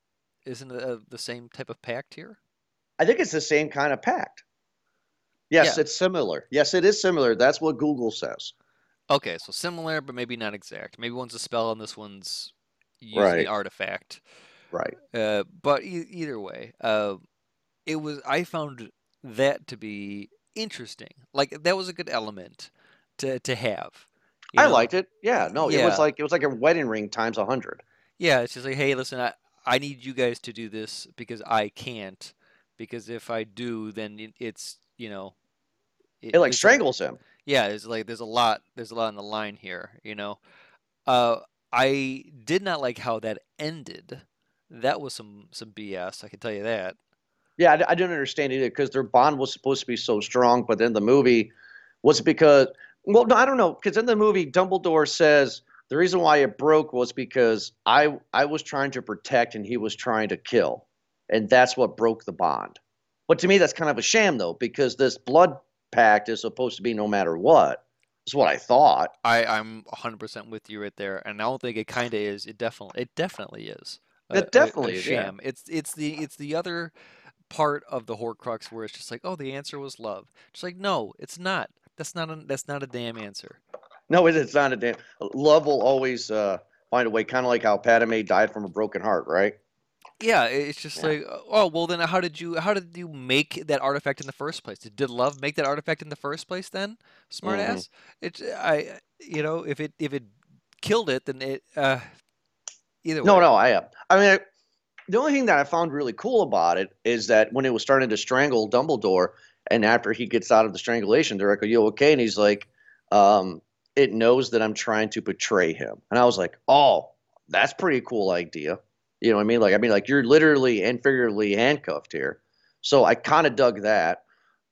Isn't it uh, the same type of pact here? I think it's the same kind of pact. Yes, Yeah. it's similar. Yes, it is similar. That's what Google says. Okay, so similar, but maybe not exact. Maybe one's a spell and this one's using Right. the artifact. Right. Uh, but e- either way, uh, it was. I found that to be interesting. Like that was a good element to to have. I know? liked it. Yeah. No, it was like it was like a wedding ring times a hundred. Yeah, it's just like, hey, listen, I I need you guys to do this because I can't. Because if I do, then it, it's you know. It like there's a- strangles him. yeah, there's like there's a lot there's a lot on the line here, you know. Uh, I did not like how that ended. That was some some BS. I can tell you that. Yeah, I, I didn't understand either because their bond was supposed to be so strong, but then the movie was because well, no, I don't know because in the movie Dumbledore says the reason why it broke was because I I was trying to protect and he was trying to kill, and that's what broke the bond. But to me, that's kind of a sham though because this blood pact is supposed to be no matter what. That's what I thought. I I'm 100% with you right there, and I don't think it kind of is. It definitely it definitely is. a- It a- definitely a is, yeah. sham. It's it's the it's the other part of the Horcrux where it's just like, oh, the answer was love. Just like, no, it's not. That's not a that's not a damn answer. No, it, it's not a damn. Love will always uh, find a way, kind of like how Padme died from a broken heart, right? Yeah, it's just Yeah. like, oh, well, then how did you how did you make that artifact in the first place? Did, did love make that artifact in the first place? Then, smart Mhm. ass. It's I, you know, if it if it killed it, then it. uh Either way. No, no, I am. I mean, I, the only thing that I found really cool about it is that when it was starting to strangle Dumbledore, and after he gets out of the strangulation, they're like, "Are you okay?" And he's like, um, "It knows that I'm trying to betray him." And I was like, "Oh, that's pretty cool idea." You know what I mean? Like, I mean, like you're literally and figuratively handcuffed here. So I kind of dug that.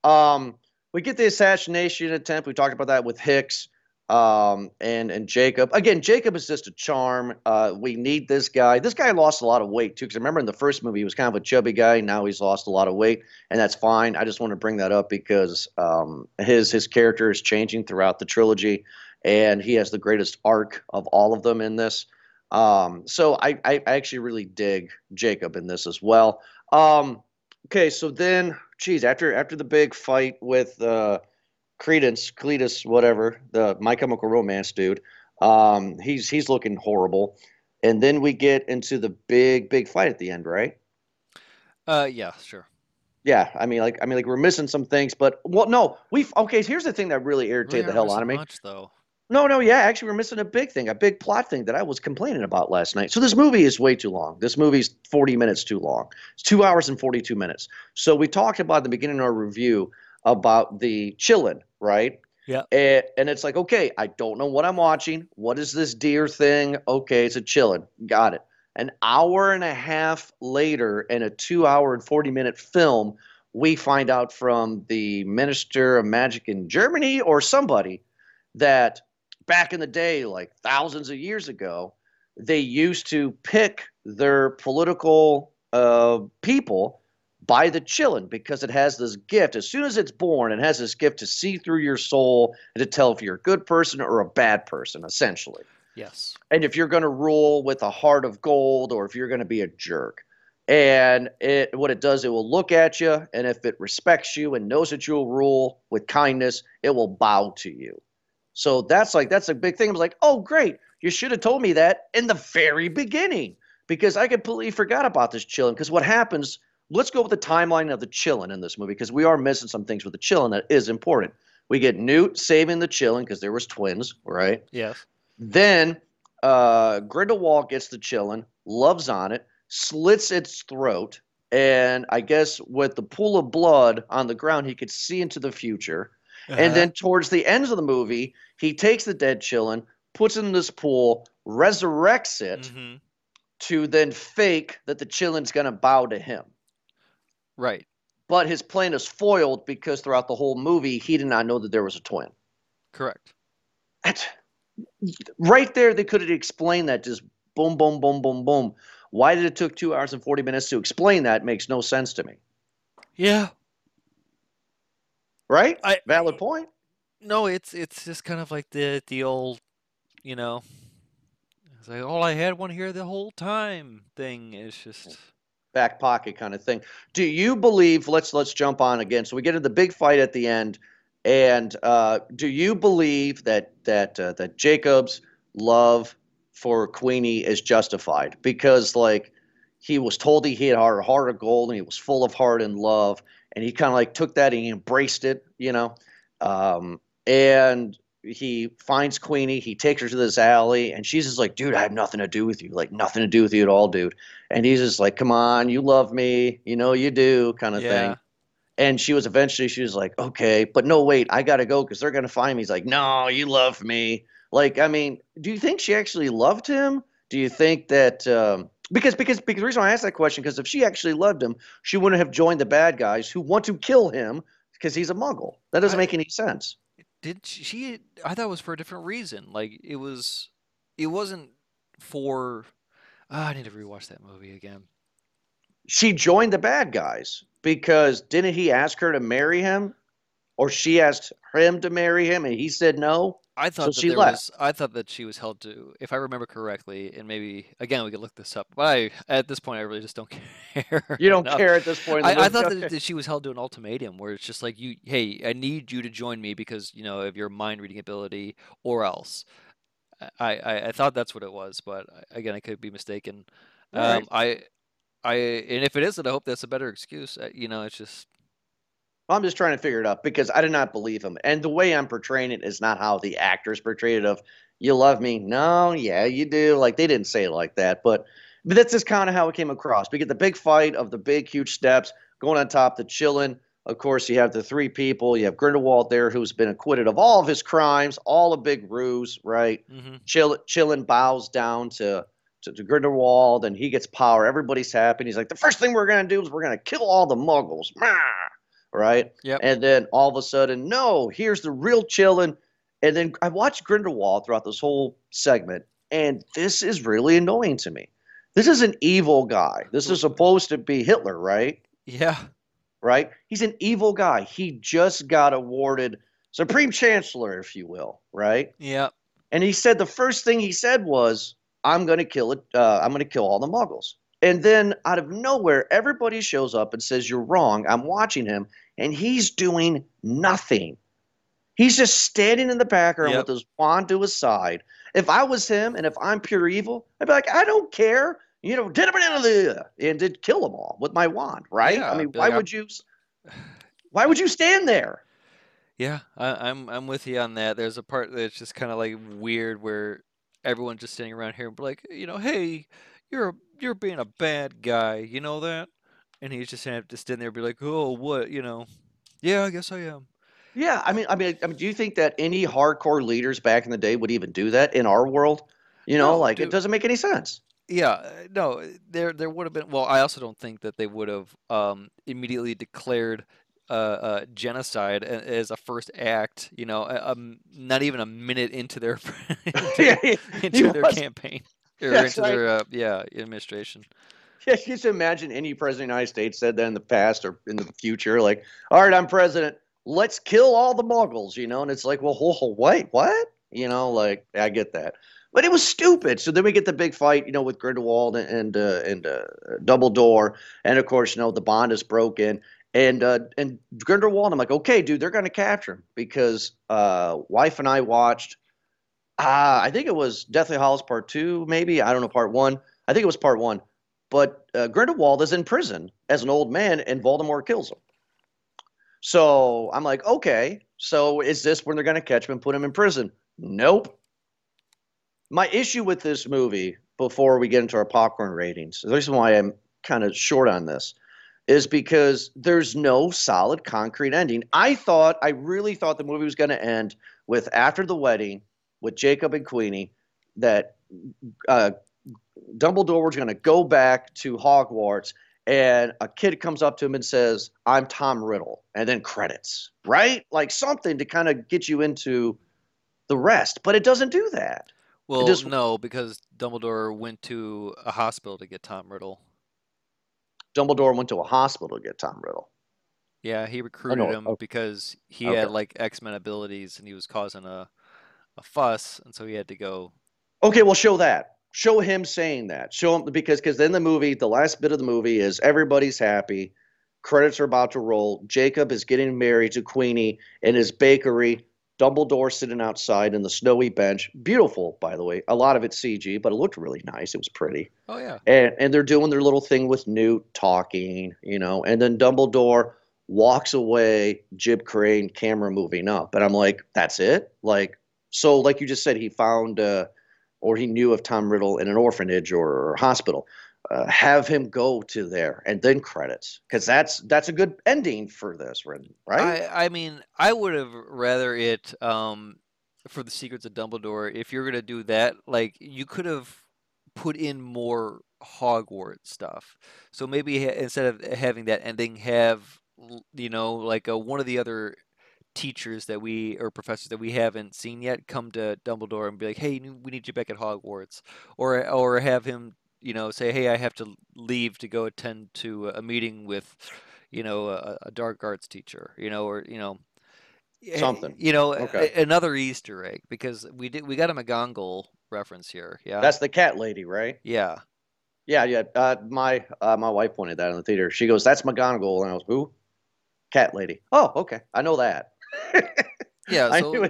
Um, we get the assassination attempt. We talked about that with Hicks um, and and Jacob. Again, Jacob is just a charm. Uh, we need this guy. This guy lost a lot of weight too. Because remember in the first movie he was kind of a chubby guy. Now he's lost a lot of weight, and that's fine. I just want to bring that up because um, his his character is changing throughout the trilogy, and he has the greatest arc of all of them in this. Um, so I, I I actually really dig Jacob in this as well. Um, okay, so then, geez, after after the big fight with uh, Credence, Cletus, whatever, the My Chemical Romance dude, um, he's he's looking horrible, and then we get into the big big fight at the end, right? Uh, yeah, sure. Yeah, I mean, like I mean, like we're missing some things, but well, no, we okay. Here's the thing that really irritated the hell out of me. Much though. No, no, yeah, actually, we're missing a big thing, a big plot thing that I was complaining about last night. So this movie is way too long. This movie's 40 minutes too long. It's two hours and 42 minutes. So we talked about at the beginning of our review about the qilin, right? Yeah. And, and it's like, okay, I don't know what I'm watching. What is this deer thing? Okay, it's a qilin. Got it. An hour and a half later, in a two hour and 40 minute film, we find out from the Minister of Magic in Germany or somebody that back in the day, like thousands of years ago, they used to pick their political uh, people by the qilin because it has this gift. As soon as it's born, it has this gift to see through your soul and to tell if you're a good person or a bad person, essentially. Yes. And if you're going to rule with a heart of gold or if you're going to be a jerk. And it what it does, it will look at you, and if it respects you and knows that you'll rule with kindness, it will bow to you. So that's like that's a big thing. I was like, oh great, you should have told me that in the very beginning because I completely forgot about this qilin. Because what happens? Let's go with the timeline of the qilin in this movie because we are missing some things with the qilin that is important. We get Newt saving the qilin because there was twins, right? Yes. Then uh, Grindelwald gets the qilin, loves on it, slits its throat, and I guess with the pool of blood on the ground, he could see into the future. Uh-huh. And then towards the end of the movie, he takes the dead qilin, puts it in this pool, resurrects it hmm to then fake that the qilin's going to bow to him. Right. But his plan is foiled because throughout the whole movie, he did not know that there was a twin. Correct. That's- right there, they could have explained that just boom, boom, boom, boom, boom. Why did it took two hours and 40 minutes to explain that makes no sense to me. Yeah. right? I- Valid point. No, it's it's just kind of like the the old, you know, it's like all I had one here the whole time thing. It's just back pocket kind of thing. Do you believe? Let's let's jump on again. So we get to the big fight at the end, and uh, do you believe that that uh, that Jacob's love for Queenie is justified? Because like he was told he had a heart of gold and he was full of heart and love, and he kind of like took that and he embraced it, you know. Um, and he finds Queenie, he takes her to this alley, and she's just like, dude, I have nothing to do with you, like nothing to do with you at all, dude. And he's just like, come on, you love me, you know you do, kind of Yeah. thing. And she was eventually, she was like, okay, but no, wait, I gotta go because they're gonna find me. He's like, no, you love me. Like, I mean, do you think she actually loved him? Do you think that um, because because because the reason why I asked that question because if she actually loved him, she wouldn't have joined the bad guys who want to kill him because he's a Muggle. That doesn't I- make any sense. Did she, she I thought it was for a different reason. Like it was it wasn't for ah, I need to rewatch that movie again. She joined the bad guys because didn't he ask her to marry him, or she asked him to marry him and he said no? I thought that she there left. was I thought that she was held to if I remember correctly, and maybe again we could look this up. But I at this point I really just don't *laughs* care. You don't enough. care at this point. I, I thought that, *laughs* that she was held to an ultimatum where it's just like you, hey, I need you to join me because you know of your mind reading ability, or else. I, I, I thought that's what it was, but again, I could be mistaken. Right. Um, I, I, and if it isn't, I hope that's a better excuse. Uh, You know, it's just I'm just trying to figure it out because I did not believe him. And the way I'm portraying it is not how the actors portrayed it of you love me. No, yeah, you do. Like they didn't say it like that, but but that's just kind of how it came across. We get the big fight of the big huge steps going on top, the qilin. Of course, you have the three people. You have Grindelwald there, who's been acquitted of all of his crimes, all a big ruse, right? mhm. Chill, qilin bows down to, to to Grindelwald, and he gets power. Everybody's happy. He's like, the first thing we're gonna do is we're gonna kill all the Muggles, Mah! Right? Yep. And then all of a sudden, no, here's the real qilin. And then I watched Grindelwald throughout this whole segment, and this is really annoying to me. This is an evil guy. This is supposed to be Hitler, right? yeah, Right? He's an evil guy. He just got awarded Supreme Chancellor, if you will, right? yeah, And he said the first thing he said was, "I'm going to kill it. Uh, I'm going to kill all the Muggles." And then out of nowhere, everybody shows up and says, "You're wrong." I'm watching him, and he's doing nothing. He's just standing in the background Yep. with his wand to his side. If I was him, and if I'm pure evil, I'd be like, "I don't care." You know, and did kill them all with my wand, right? Yeah, I mean, why like, would you? Why would you stand there? yeah. I, I'm I'm with you on that. There's a part that's just kind of like weird where everyone's just sitting around here and be like, you know, hey, you're you're being a bad guy, you know that? And he's just have to stand there and be like, oh, what, you know? Yeah, I guess I am. Yeah, I mean, I mean, I mean, do you think that any hardcore leaders back in the day would even do that in our world? You know, No, like it doesn't make any sense. Yeah, uh, no, there there would have been. Well, I also don't think that they would have um, immediately declared uh, uh, genocide as a first act. You know, um, not even a minute into their *laughs* into, *laughs* yeah, yeah, into he their campaign *laughs* or That's into their uh, yeah administration. *laughs* yeah, you just imagine any president of the United States said that in the past or in the future, like, all right, I'm president, let's kill all the Muggles, you know, and it's like, well, ho- ho- wait, what? You know, like I get that, but it was stupid. So then we get the big fight, you know, with Grindelwald and and, uh, and uh, Dumbledore, and of course, you know, the bond is broken. And uh, and Grindelwald, I'm like, okay, dude, they're gonna capture him because uh, wife and I watched. Uh, I think it was Deathly Hallows Part Two, maybe I don't know Part One. I think it was Part One. But uh, Grindelwald is in prison as an old man, and Voldemort kills him. So I'm like, okay, so is this when they're going to catch him and put him in prison? Nope. My issue with this movie, before we get into our popcorn ratings, the reason why I'm kind of short on this is because there's no solid concrete ending. I thought, I really thought the movie was going to end with after the wedding with Jacob and Queenie, that uh, Dumbledore was going to go back to Hogwarts and a kid comes up to him and says, I'm Tom Riddle, and then credits, right? Like something to kind of get you into the rest, but it doesn't do that. Well, just- no, because Dumbledore went to a hospital to get Tom Riddle. Dumbledore went to a hospital to get Tom Riddle. Yeah, he oh, recruited him because he Okay. had like X Men abilities and he was causing a a fuss, and so he had to go. Okay, well, show that. Show him saying that. Show him because because then the movie, the last bit of the movie is everybody's happy. Credits are about to roll. Jacob is getting married to Queenie in his bakery. Dumbledore sitting outside in the snowy bench. Beautiful, by the way. A lot of it's CG, but it looked really nice. It was pretty. Oh yeah. and and they're doing their little thing with Newt talking, you know, and then Dumbledore walks away, Jib Crane, camera moving up, and I'm like, that's it, like, so like you just said, he found uh, or he knew of Tom Riddle in an orphanage or, hospital. Uh, have him go to there and then credits because that's that's a good ending for this, right? I I mean, I would have rather it um for the Secrets of Dumbledore. If you're gonna do that, like you could have put in more Hogwarts stuff. So maybe ha- instead of having that ending, have you know like a, one of the other teachers that we or professors that we haven't seen yet come to Dumbledore and be like, "Hey, we need you back at Hogwarts," or or have him you know say, "Hey, I have to leave to go attend to a meeting with." You know, a, a dark arts teacher. You know, or you know, eh, Something. You know, Okay. a- another Easter egg because we did we got a McGonagall reference here. Yeah. That's the cat lady, right? yeah. Yeah, yeah. Uh, my uh, my wife pointed that in the theater. She goes, "That's McGonagall," and I was, "Who?" Cat lady. Oh, okay. I know that. *laughs* Yeah, so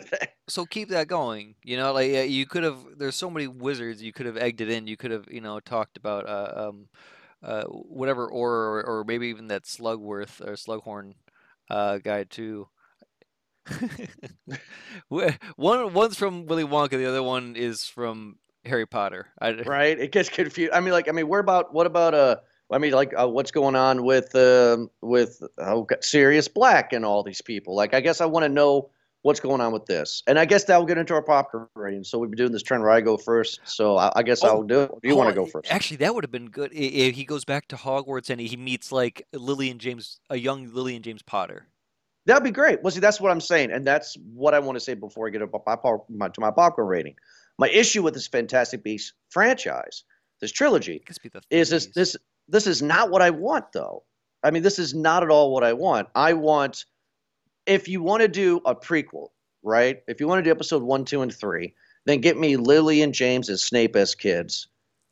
so keep that going. You know, like uh, you could have. There's so many wizards you could have egged it in. You could have, you know, talked about uh, um, uh, whatever or, or maybe even that Slugworth or Slughorn uh, guy too. *laughs* One one's from Willy Wonka, the other one is from Harry Potter. I, right? It gets confused. I mean, like, I mean, where about what about uh? I mean, like, uh, what's going on with um with oh, Sirius Black and all these people? Like, I guess I want to know what's going on with this, and I guess that'll get into our popcorn rating. So we've been doing this trend where I go first. So I, I guess Oh, I'll do it. Do you hold want to go first? Actually, that would have been good. If he goes back to Hogwarts and he meets like Lily and James, a young Lily and James Potter. That'd be great. Well, see, that's what I'm saying, and that's what I want to say before I get up my, my, to my popcorn rating. My issue with this Fantastic Beasts franchise, this trilogy, is this this this is not what I want though. I mean, this is not at all what I want. I want if you want to do a prequel, right? If you want to do episode one, two, and three, then get me Lily and James as Snape as kids.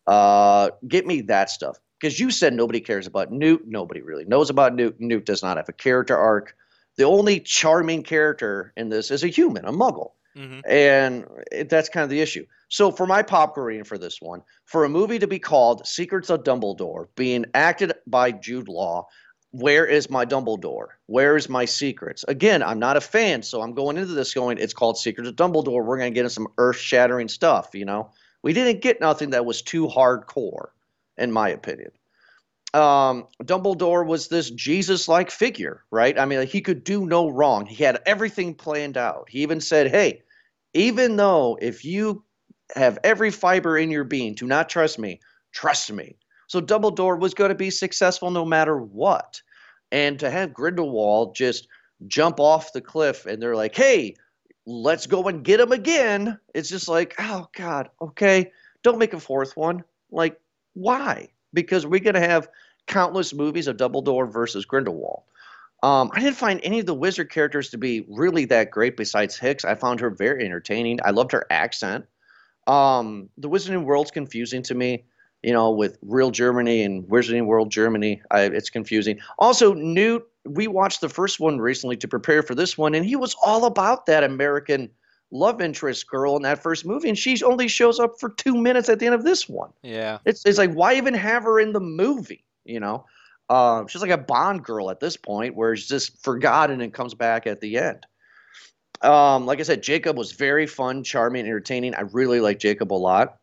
Uh, get me that stuff because you said nobody cares about Newt. Nobody really knows about Newt. Newt does not have a character arc. The only charming character in this is a human, a Muggle Mhm. and it, that's kind of the issue. So for my rating for this one, for a movie to be called Secrets of Dumbledore, being acted by Jude Law, where is my Dumbledore? Where is my secrets? Again, I'm not a fan, so I'm going into this going, it's called Secrets of Dumbledore. We're going to get into some earth-shattering stuff, you know. We didn't get nothing that was too hardcore, in my opinion um, Dumbledore was this Jesus-like figure, right? I mean, like, he could do no wrong. He had everything planned out. He even said, "Hey, even though if you have every fiber in your being to not trust me, trust me." So Dumbledore was going to be successful no matter what. And to have Grindelwald just jump off the cliff and they're like, "Hey, let's go and get him again." It's just like, "Oh God, okay, don't make a fourth one." Like, why? Because we're going to have countless movies of Dumbledore versus Grindelwald. Um, I didn't find any of the wizard characters to be really that great besides Hicks. I found her very entertaining. I loved her accent. Um, the Wizarding World's confusing to me, you know, with real Germany and Wizarding World Germany. I, it's confusing. Also, Newt, we watched the first one recently to prepare for this one, and he was all about that American love interest girl in that first movie, and she only shows up for two minutes at the end of this one. Yeah. It's it's like why even have her in the movie? You know, uh, she's like a Bond girl at this point, where she's just forgotten and comes back at the end. Um, like I said, Jacob was very fun, charming, entertaining. I really like Jacob a lot.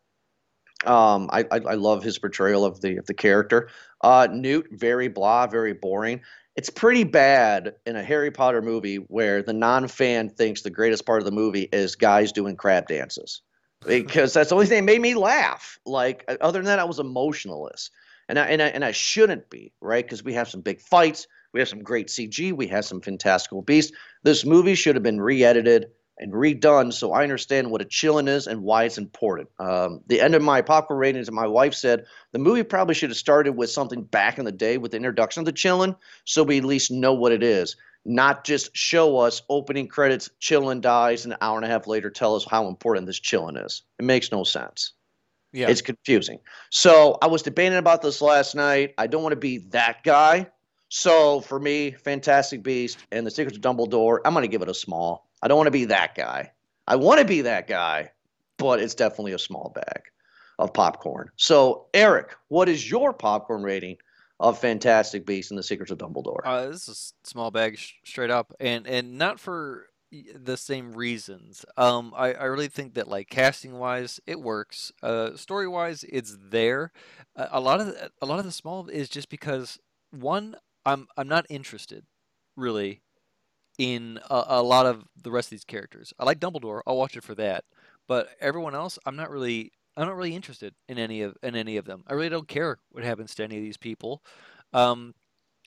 Um, I, I I love his portrayal of the of the character. Uh, Newt, very blah, very boring. It's pretty bad in a Harry Potter movie where the non-fan thinks the greatest part of the movie is guys doing crab dances. Because that's the only thing that made me laugh. Like uh, other than that, I was emotionless, and I and I, and I shouldn't be right? Because we have some big fights, we have some great CG, we have some fantastical beasts. This movie should have been re-edited, and redone so I understand what a qilin is and why it's important. Um, the end of my popcorn ratings, my wife said the movie probably should have started with something back in the day with the introduction of the qilin, so we at least know what it is, not just show us opening credits, qilin dies, and an hour and a half later tell us how important this qilin is. It makes no sense. Yeah. It's confusing. So I was debating about this last night. I don't want to be that guy. So for me, Fantastic Beast and the Secrets of Dumbledore, I'm going to give it a small. I don't want to be that guy. I want to be that guy, but it's definitely a small bag of popcorn. So Eric, what is your popcorn rating of Fantastic Beasts and the Secrets of Dumbledore? Uh, this is a small bag sh- straight up, and and not for the same reasons. Um, I, I really think that like casting wise, it works. Uh, story wise, it's there. Uh, a lot of the, a lot of the small is just because one, I'm I'm not interested, really, in a, a lot of the rest of these characters. I like Dumbledore. I'll watch it for that. But everyone else, I'm not really I'm not really interested in any of in any of them. I really don't care what happens to any of these people. Um,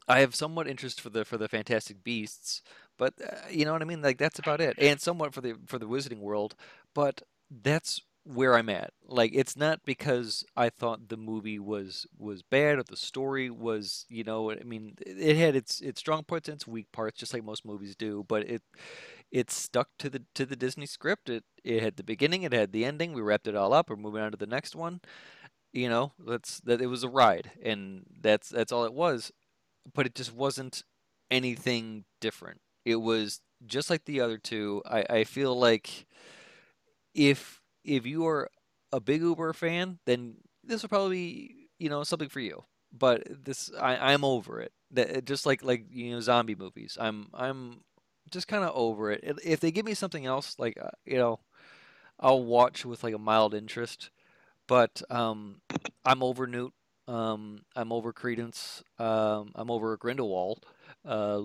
I have somewhat interest for the for the Fantastic Beasts, but uh, you know what I mean. Like that's about it, and somewhat for the for the Wizarding World. But that's where I'm at. Like it's not because I thought the movie was was bad or the story was you know I mean it had its its strong parts and its weak parts, just like most movies do. But it it stuck to the to the Disney script. It it had the beginning, it had the ending. We wrapped it all up. We're moving on to the next one. You know, that's that. It was a ride, and that's that's all it was. But it just wasn't anything different. It was just like the other two. I I feel like if if you are a big Uber fan, then this will probably be, you know something for you. But this I I'm over it. That just like like you know zombie movies. I'm I'm just kind of over it. If they give me something else, like uh, you know, I'll watch with like a mild interest. But um, I'm over Newt. Um, I'm over Credence. Um, I'm over Grindelwald. Uh,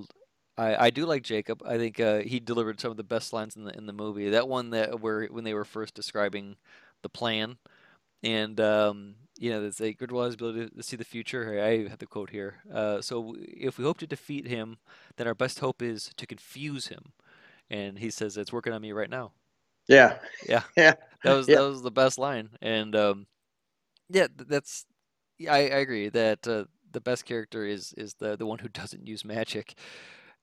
I, I do like Jacob. I think uh, he delivered some of the best lines in the in the movie. That one that where when they were first describing the plan, and um, you know, it's like Grindelwald has the ability to see the future. I have the quote here. Uh, so if we hope to defeat him, then our best hope is to confuse him. And he says it's working on me right now. Yeah. Yeah. *laughs* Yeah. That was Yeah. that was the best line. And um, yeah, that's yeah, I, I agree that uh, the best character is is the the one who doesn't use magic.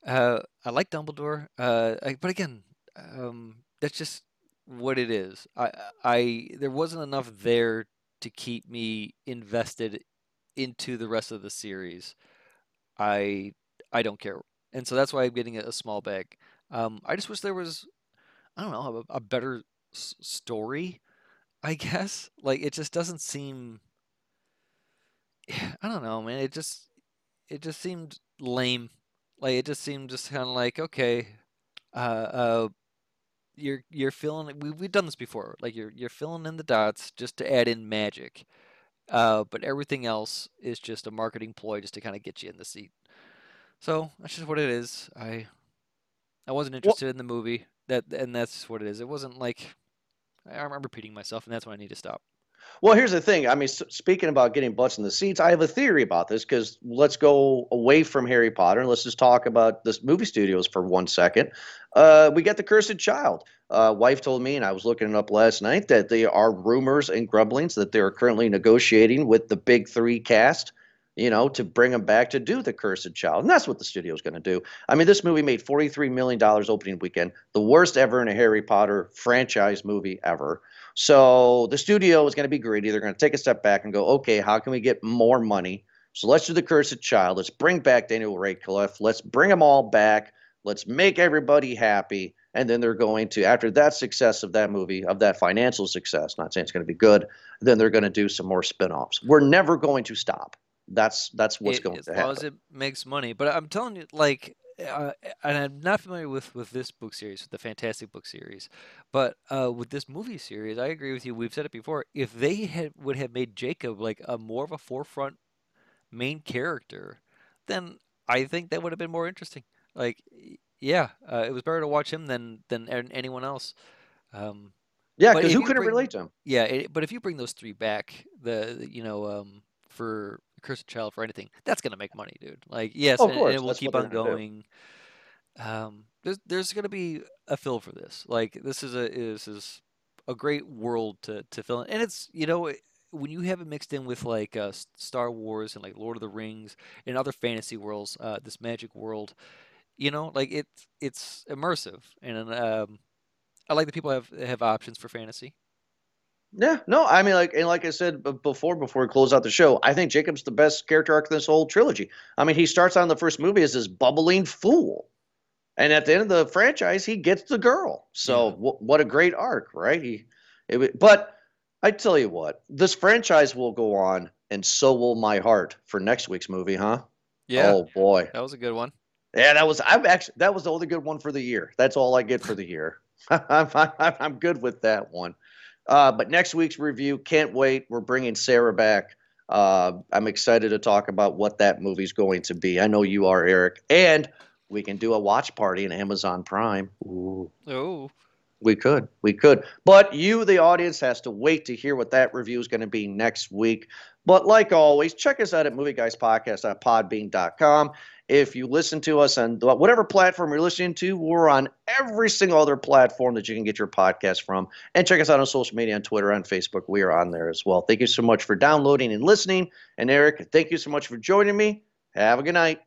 Uh, I like Dumbledore, uh, I, but again, um, that's just what it is. I I there wasn't enough there to keep me invested into the rest of the series. I I don't care, and so that's why I'm getting a, small bag. Um, I just wish there was I don't know a, a better s- story. I *laughs* guess like it just doesn't seem. *sighs* I don't know, man. It just it just seemed lame. Like it just seemed just kind of like okay, uh, uh, you're you're filling. We we've done this before. Like you're you're filling in the dots just to add in magic. Uh, but everything else is just a marketing ploy just to kind of get you in the seat. So that's just what it is. I I wasn't interested in the movie. That and that's what it is. It wasn't like I- I'm repeating myself, and that's when I need to stop. Well, here's the thing. I mean, speaking about getting butts in the seats, I have a theory about this because let's go away from Harry Potter and let's just talk about this movie studios for one second. Uh, we got the Cursed Child. Uh, wife told me, and I was looking it up last night, that there are rumors and grumblings that they are currently negotiating with the big three cast, you know, to bring them back to do the Cursed Child, and that's what the studio is going to do. I mean, this movie made forty-three million dollars opening weekend, the worst ever in a Harry Potter franchise movie ever. So the studio is going to be greedy. They're going to take a step back and go, okay, how can we get more money? So let's do the Cursed Child. Let's bring back Daniel Radcliffe. Let's bring them all back. Let's make everybody happy. And then they're going to, after that success of that movie, of that financial success, not saying it's going to be good, then they're going to do some more spin-offs. We're never going to stop. That's that's what's It- going as to long as it makes money. But I'm telling you, like, uh, and I'm not familiar with with this book series, with the Fantastic book series, but uh, with this movie series, I agree with you. We've said it before. If they had would have made Jacob like a more of a forefront main character, then I think that would have been more interesting. Like, yeah, uh, it was better to watch him than than anyone else. Um, Yeah, because who couldn't bring- relate to him? yeah, it, but if you bring those three back, the the- you know um, for Cursed Child for anything, that's gonna make money, dude. Like yes, Oh, and, and it will that's keep on going. um, there's there's gonna be a fill for this. Like this is a this is a great world to to fill in, and it's you know when you have it mixed in with like uh, Star Wars and like Lord of the Rings and other fantasy worlds, uh, this magic world, you know, like it's it's immersive, and um, I like that people have have options for fantasy. Yeah, no, I mean, like, and like I said before, before we close out the show, I think Jacob's the best character arc in this whole trilogy. I mean, he starts on the first movie as this bubbling fool, and at the end of the franchise, he gets the girl. So, yeah. w- what a great arc, right? He, it, but I tell you what, this franchise will go on, and so will my heart for next week's movie, huh? Yeah. Oh boy, that was a good one. Yeah, that was. I'm actually that was the only good one for the year. That's all I get for the year. *laughs* I'm, I'm, I'm good with that one. Uh, but next week's review, can't wait. We're bringing Sarah back. Uh, I'm excited to talk about what that movie's going to be. I know you are, Eric. And we can do a watch party in Amazon Prime. Ooh. Oh. We could. We could. But you, the audience, has to wait to hear what that review is going to be next week. But like always, check us out at movieguyspodcast.podbean.com. If you listen to us on whatever platform you're listening to, we're on every single other platform that you can get your podcast from. And check us out on social media on Twitter and Facebook. We are on there as well. Thank you so much for downloading and listening. And Eric, thank you so much for joining me. Have a good night.